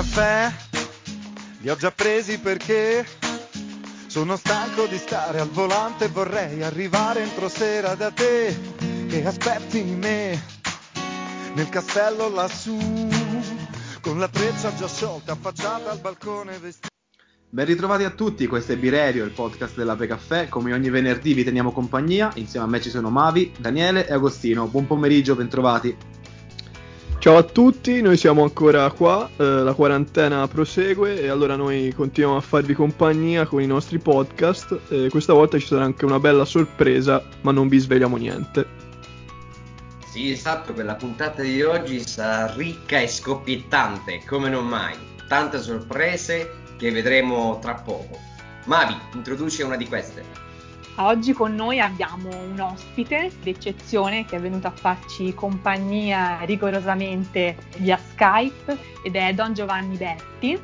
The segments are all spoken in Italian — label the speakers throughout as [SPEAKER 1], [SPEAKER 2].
[SPEAKER 1] caffè, li ho già presi perché sono stanco di stare al volante vorrei arrivare entro sera da te che aspetti me nel castello lassù con la treccia già sciolta affacciata al balcone vestita.
[SPEAKER 2] Ben ritrovati a tutti, questo è Birerio, il podcast dell'Ape Caffè. Come ogni venerdì vi teniamo compagnia. Insieme a me ci sono Mavi, Daniele e Agostino. Buon pomeriggio, bentrovati.
[SPEAKER 3] Ciao a tutti, noi siamo ancora qua, eh, la quarantena prosegue e allora noi continuiamo a farvi compagnia con i nostri podcast. Eh, questa volta ci sarà anche una bella sorpresa, ma non vi sveliamo niente.
[SPEAKER 4] Sì, esatto, quella puntata di oggi sarà ricca e scoppiettante, come non mai. Tante sorprese che vedremo tra poco. Mavi, introduci una di queste.
[SPEAKER 5] Oggi con noi abbiamo un ospite d'eccezione che è venuto a farci compagnia rigorosamente via Skype ed è Don Giovanni Betti,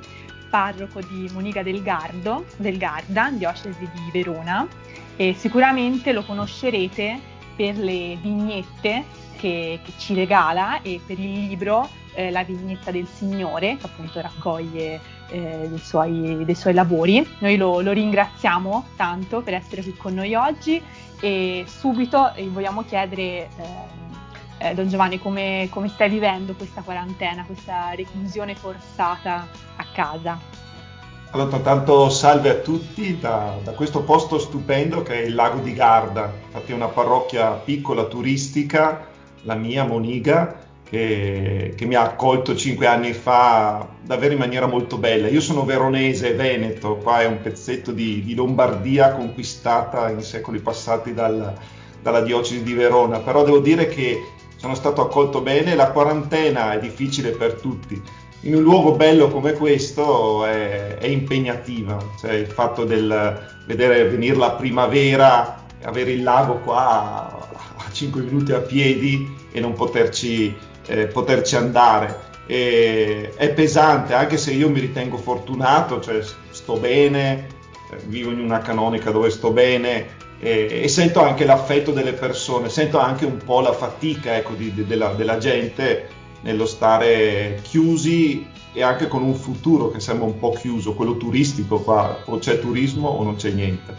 [SPEAKER 5] parroco di Moniga del, Gardo, del Garda, diocesi di Verona. E sicuramente lo conoscerete per le vignette che, che ci regala e per il libro eh, La vignetta del Signore che appunto raccoglie eh, dei, suoi, dei, suoi, lavori. Noi lo, lo, ringraziamo tanto per essere qui con noi oggi e subito gli vogliamo chiedere, eh, eh, Don Giovanni, come, come, stai vivendo questa quarantena, questa reclusione forzata a casa?
[SPEAKER 6] Allora, tanto salve a tutti da, da, questo posto stupendo che è il lago di Garda, infatti è una parrocchia piccola turistica, la mia Moniga, che, che, mi ha accolto cinque anni fa davvero in maniera molto bella. Io sono veronese, veneto, qua è un pezzetto di, di Lombardia conquistata in secoli passati dal, dalla diocesi di Verona, però devo dire che sono stato accolto bene, la quarantena è difficile per tutti. In un luogo bello come questo è, è impegnativa, cioè il fatto del vedere venire la primavera, avere il lago qua a 5 minuti a piedi e non poterci eh, poterci andare. E è pesante, anche se io mi ritengo fortunato, cioè sto bene, eh, vivo in una canonica dove sto bene e, e, sento anche l'affetto delle persone, sento anche un po' la fatica ecco, di, di, della, della gente nello stare chiusi e anche con un futuro che sembra un po' chiuso, quello turistico qua, o c'è turismo o non c'è niente.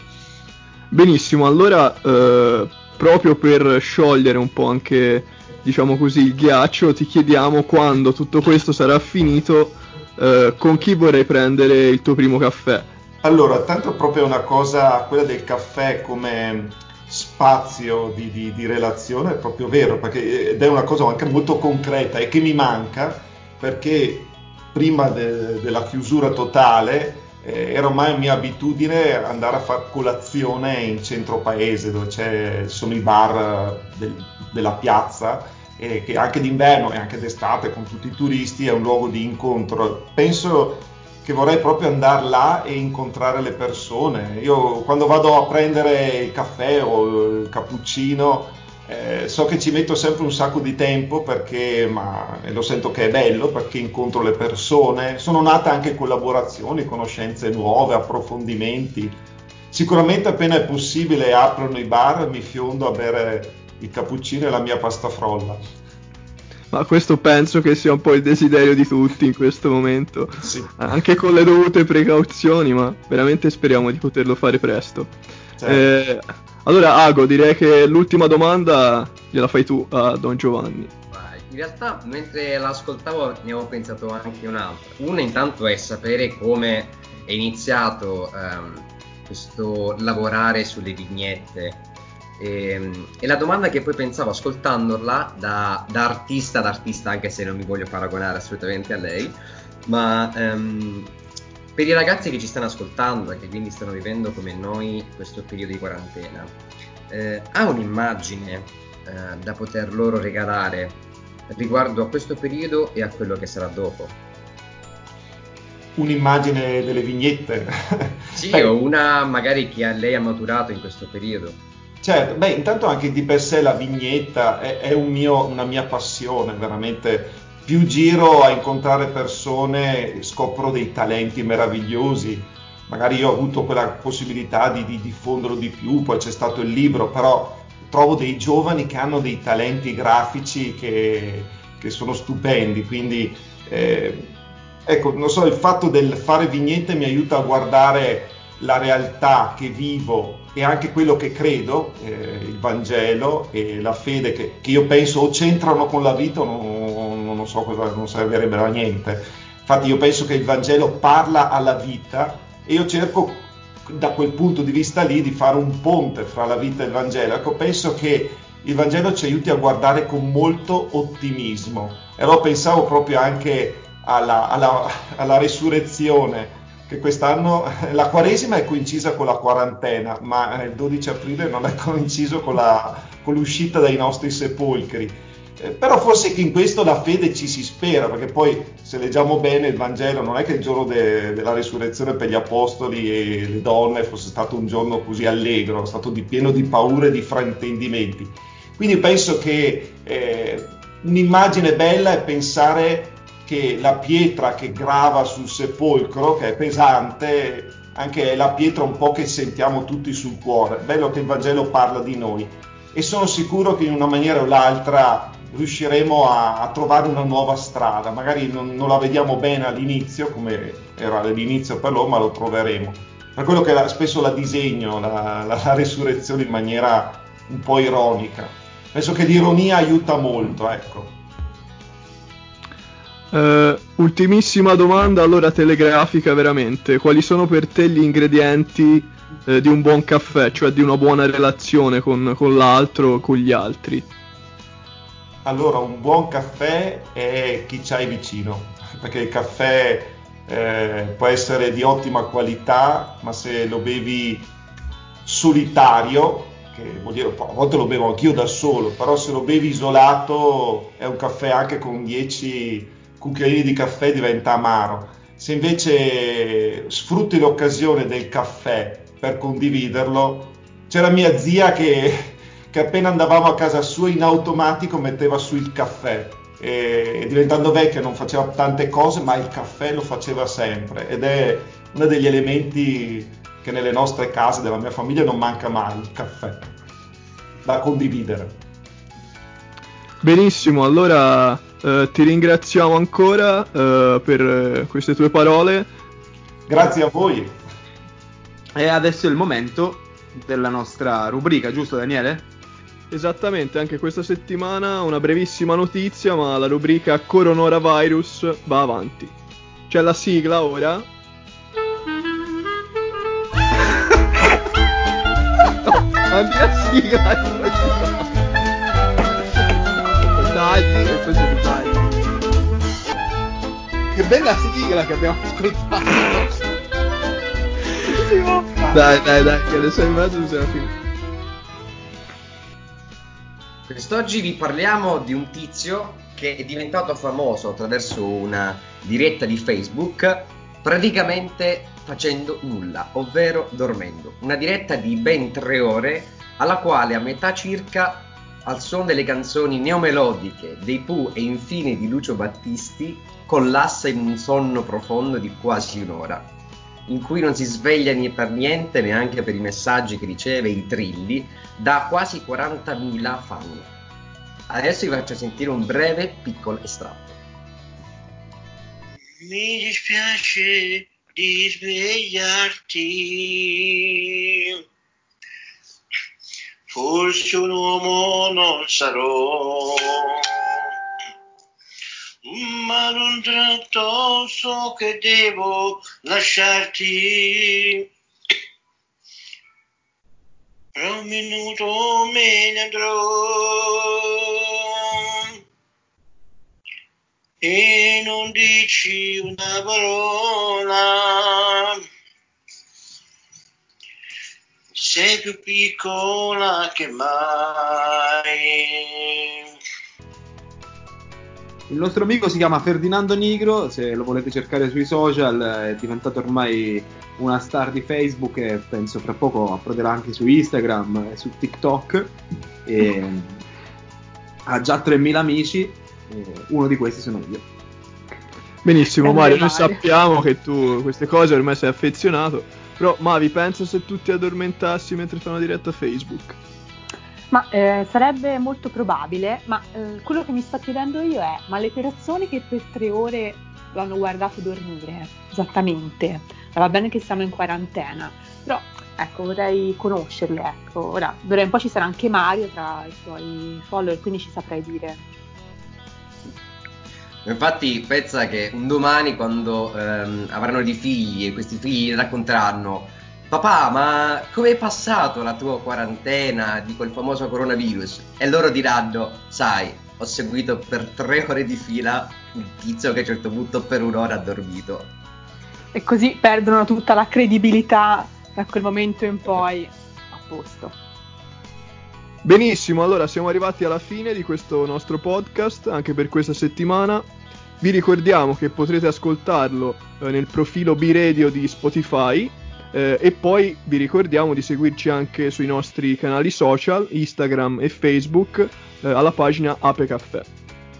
[SPEAKER 3] Benissimo, allora eh, proprio per sciogliere un po' anche diciamo così, il ghiaccio, ti chiediamo quando tutto questo sarà finito, eh, con chi vorrei prendere il tuo primo caffè.
[SPEAKER 6] Allora, tanto proprio una cosa, quella del caffè come spazio di, di, di relazione è proprio vero, perché ed è una cosa anche molto concreta e che mi manca perché prima de, della chiusura totale eh, era ormai mia abitudine andare a fare colazione in centro paese dove sono i bar del, della piazza eh, che anche d'inverno e anche d'estate con tutti i turisti è un luogo di incontro. Penso che vorrei proprio andare là e incontrare le persone. Io quando vado a prendere il caffè o il cappuccino eh, so che ci metto sempre un sacco di tempo perché, ma lo sento che è bello perché incontro le persone, sono nate anche collaborazioni, conoscenze nuove, approfondimenti. Sicuramente appena è possibile aprono i bar, mi fiondo a bere il cappuccino e la mia pasta frolla.
[SPEAKER 3] Ma questo penso che sia un po' il desiderio di tutti in questo momento, sì. anche con le dovute precauzioni, ma veramente speriamo di poterlo fare presto. Certo. Eh, allora, Ago, direi che l'ultima domanda gliela fai tu a Don Giovanni.
[SPEAKER 4] In realtà, mentre l'ascoltavo, ne avevo pensato anche un'altra. Una, intanto, è sapere come è iniziato um, questo lavorare sulle vignette e, ehm, e, la domanda che poi pensavo ascoltandola da, da, artista ad artista, anche se non mi voglio paragonare assolutamente a lei, ma um, per i ragazzi che ci stanno ascoltando e che quindi stanno vivendo come noi questo periodo di quarantena, eh, ha un'immagine eh, da poter loro regalare riguardo a questo periodo e a quello che sarà dopo?
[SPEAKER 6] Un'immagine delle vignette?
[SPEAKER 4] sì, o una magari che lei ha maturato in questo periodo.
[SPEAKER 6] Certo, beh, intanto anche di per sé la vignetta è, è un mio, una mia passione, veramente. Più giro a incontrare persone, scopro dei talenti meravigliosi. Magari io ho avuto quella possibilità di, di diffonderlo di più, poi c'è stato il libro, però trovo dei giovani che hanno dei talenti grafici che, che sono stupendi, quindi eh, ecco, non so, il fatto del fare vignette mi aiuta a guardare la realtà che vivo e anche quello che credo, eh, il Vangelo e la fede che, che, io penso o c'entrano con la vita o non, non so cosa, non servirebbe a niente. Infatti io penso che il Vangelo parla alla vita e io cerco da quel punto di vista lì di fare un ponte fra la vita e il Vangelo. Ecco, penso che il Vangelo ci aiuti a guardare con molto ottimismo. E allora pensavo proprio anche alla, alla, alla resurrezione, che quest'anno la Quaresima è coincisa con la quarantena, ma il 12 aprile non è coinciso con, la, con l'uscita dai nostri sepolcri. Eh, però forse in questo la fede ci si spera, perché poi se leggiamo bene il Vangelo non è che il giorno de, della risurrezione per gli apostoli e le donne fosse stato un giorno così allegro, è stato di, pieno di paure e di fraintendimenti. Quindi penso che eh, un'immagine bella è pensare che la pietra che grava sul sepolcro, che è pesante, anche è la pietra un po' che sentiamo tutti sul cuore. Bello che il Vangelo parla di noi e sono sicuro che in una maniera o l'altra riusciremo a, a trovare una nuova strada. Magari non, non, la vediamo bene all'inizio, come era all'inizio per loro, ma lo troveremo. Per quello che la, spesso la disegno, la, la, la resurrezione in maniera un po' ironica penso che l'ironia aiuta molto, ecco.
[SPEAKER 3] Uh, ultimissima domanda, allora telegrafica veramente. Quali sono per te gli ingredienti uh, di un buon caffè, cioè di una buona relazione con, con l'altro, con gli altri?
[SPEAKER 6] Allora, un buon caffè è chi c'hai vicino, perché il caffè eh, può essere di ottima qualità, ma se lo bevi solitario che vuol dire, a volte lo bevo anch'io da solo, però se lo bevi isolato è un caffè anche con 10 cucchiaini di caffè diventa amaro. Se invece sfrutti l'occasione del caffè per condividerlo, c'era mia zia che, che appena andavamo a casa sua in automatico metteva su il caffè e, e diventando vecchia non faceva tante cose, ma il caffè lo faceva sempre ed è uno degli elementi che nelle nostre case della mia famiglia non manca mai, il caffè, da condividere.
[SPEAKER 3] Benissimo, allora eh, ti ringraziamo ancora eh, per queste tue parole.
[SPEAKER 6] Grazie a voi.
[SPEAKER 2] E adesso è il momento della nostra rubrica, giusto Daniele?
[SPEAKER 3] Esattamente, anche questa settimana una brevissima notizia, ma la rubrica Coronavirus va avanti. C'è la sigla ora,
[SPEAKER 2] la sigla e poi tagli e poi si ritagli. Che bella sigla che abbiamo ascoltato. dai, dai, dai, che adesso in mezzo bisogna finire.
[SPEAKER 4] Quest'oggi vi parliamo di un tizio che è diventato famoso attraverso una diretta di Facebook, praticamente facendo nulla, ovvero dormendo. Una diretta di ben tre ore alla quale a metà circa al suono delle canzoni neomelodiche dei Pooh e infine di Lucio Battisti collassa in un sonno profondo di quasi un'ora, in cui non si sveglia per niente neanche per i messaggi che riceve, i trilli, da quasi 40.000 fan. Adesso vi faccio sentire un breve piccolo estratto.
[SPEAKER 7] Mi dispiace di svegliarti. Forse un uomo non sarò, ma d'un tratto so che devo lasciarti. Tra un minuto me ne andrò e non dici una parola. Sei più piccola che mai.
[SPEAKER 2] Il nostro amico si chiama Ferdinando Nigro, se lo volete cercare sui social è diventato ormai una star di Facebook e penso fra poco approderà anche su Instagram e su TikTok. E ha già 3.000 amici uno di questi sono io.
[SPEAKER 3] Benissimo, Mario, noi sappiamo che tu queste cose ormai sei affezionato. Però, Mavi, pensa se tu ti addormentassi mentre fai una diretta Facebook?
[SPEAKER 5] Ma eh, sarebbe molto probabile, ma eh, quello che mi sto chiedendo io è: ma le persone che per tre ore lo hanno guardato dormire, esattamente. Va bene che siamo in quarantena, però ecco, vorrei conoscerle, ecco. Ora, d'ora in poi ci sarà anche Mario tra i suoi follower, quindi ci saprei dire.
[SPEAKER 4] Infatti pensa che un domani quando ehm, avranno dei figli e questi figli racconteranno papà ma come è passato la tua quarantena di quel famoso coronavirus? E loro diranno sai ho seguito per tre ore di fila un tizio che a un certo punto per un'ora ha dormito.
[SPEAKER 5] E così perdono tutta la credibilità da quel momento in poi a posto.
[SPEAKER 3] Benissimo, allora siamo arrivati alla fine di questo nostro podcast anche per questa settimana. Vi ricordiamo che potrete ascoltarlo eh, nel profilo B-Radio di Spotify eh, e poi vi ricordiamo di seguirci anche sui nostri canali social, Instagram e Facebook, eh, alla pagina Ape Caffè.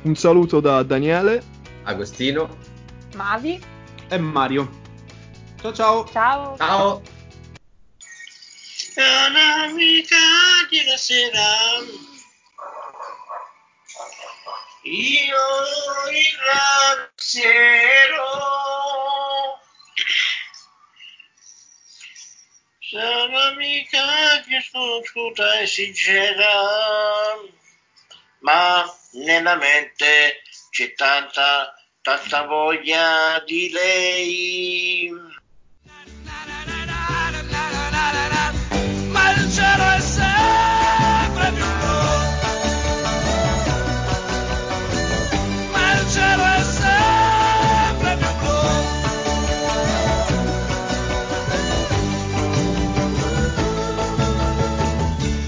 [SPEAKER 3] Un saluto da Daniele,
[SPEAKER 4] Agostino,
[SPEAKER 5] Mavi
[SPEAKER 2] e Mario. Ciao ciao.
[SPEAKER 5] Ciao.
[SPEAKER 4] Ciao.
[SPEAKER 7] È un'amica di la sera. Io ringrazierò. Amica che sconosciuta e sincera, ma nella mente c'è tanta, tanta voglia di lei.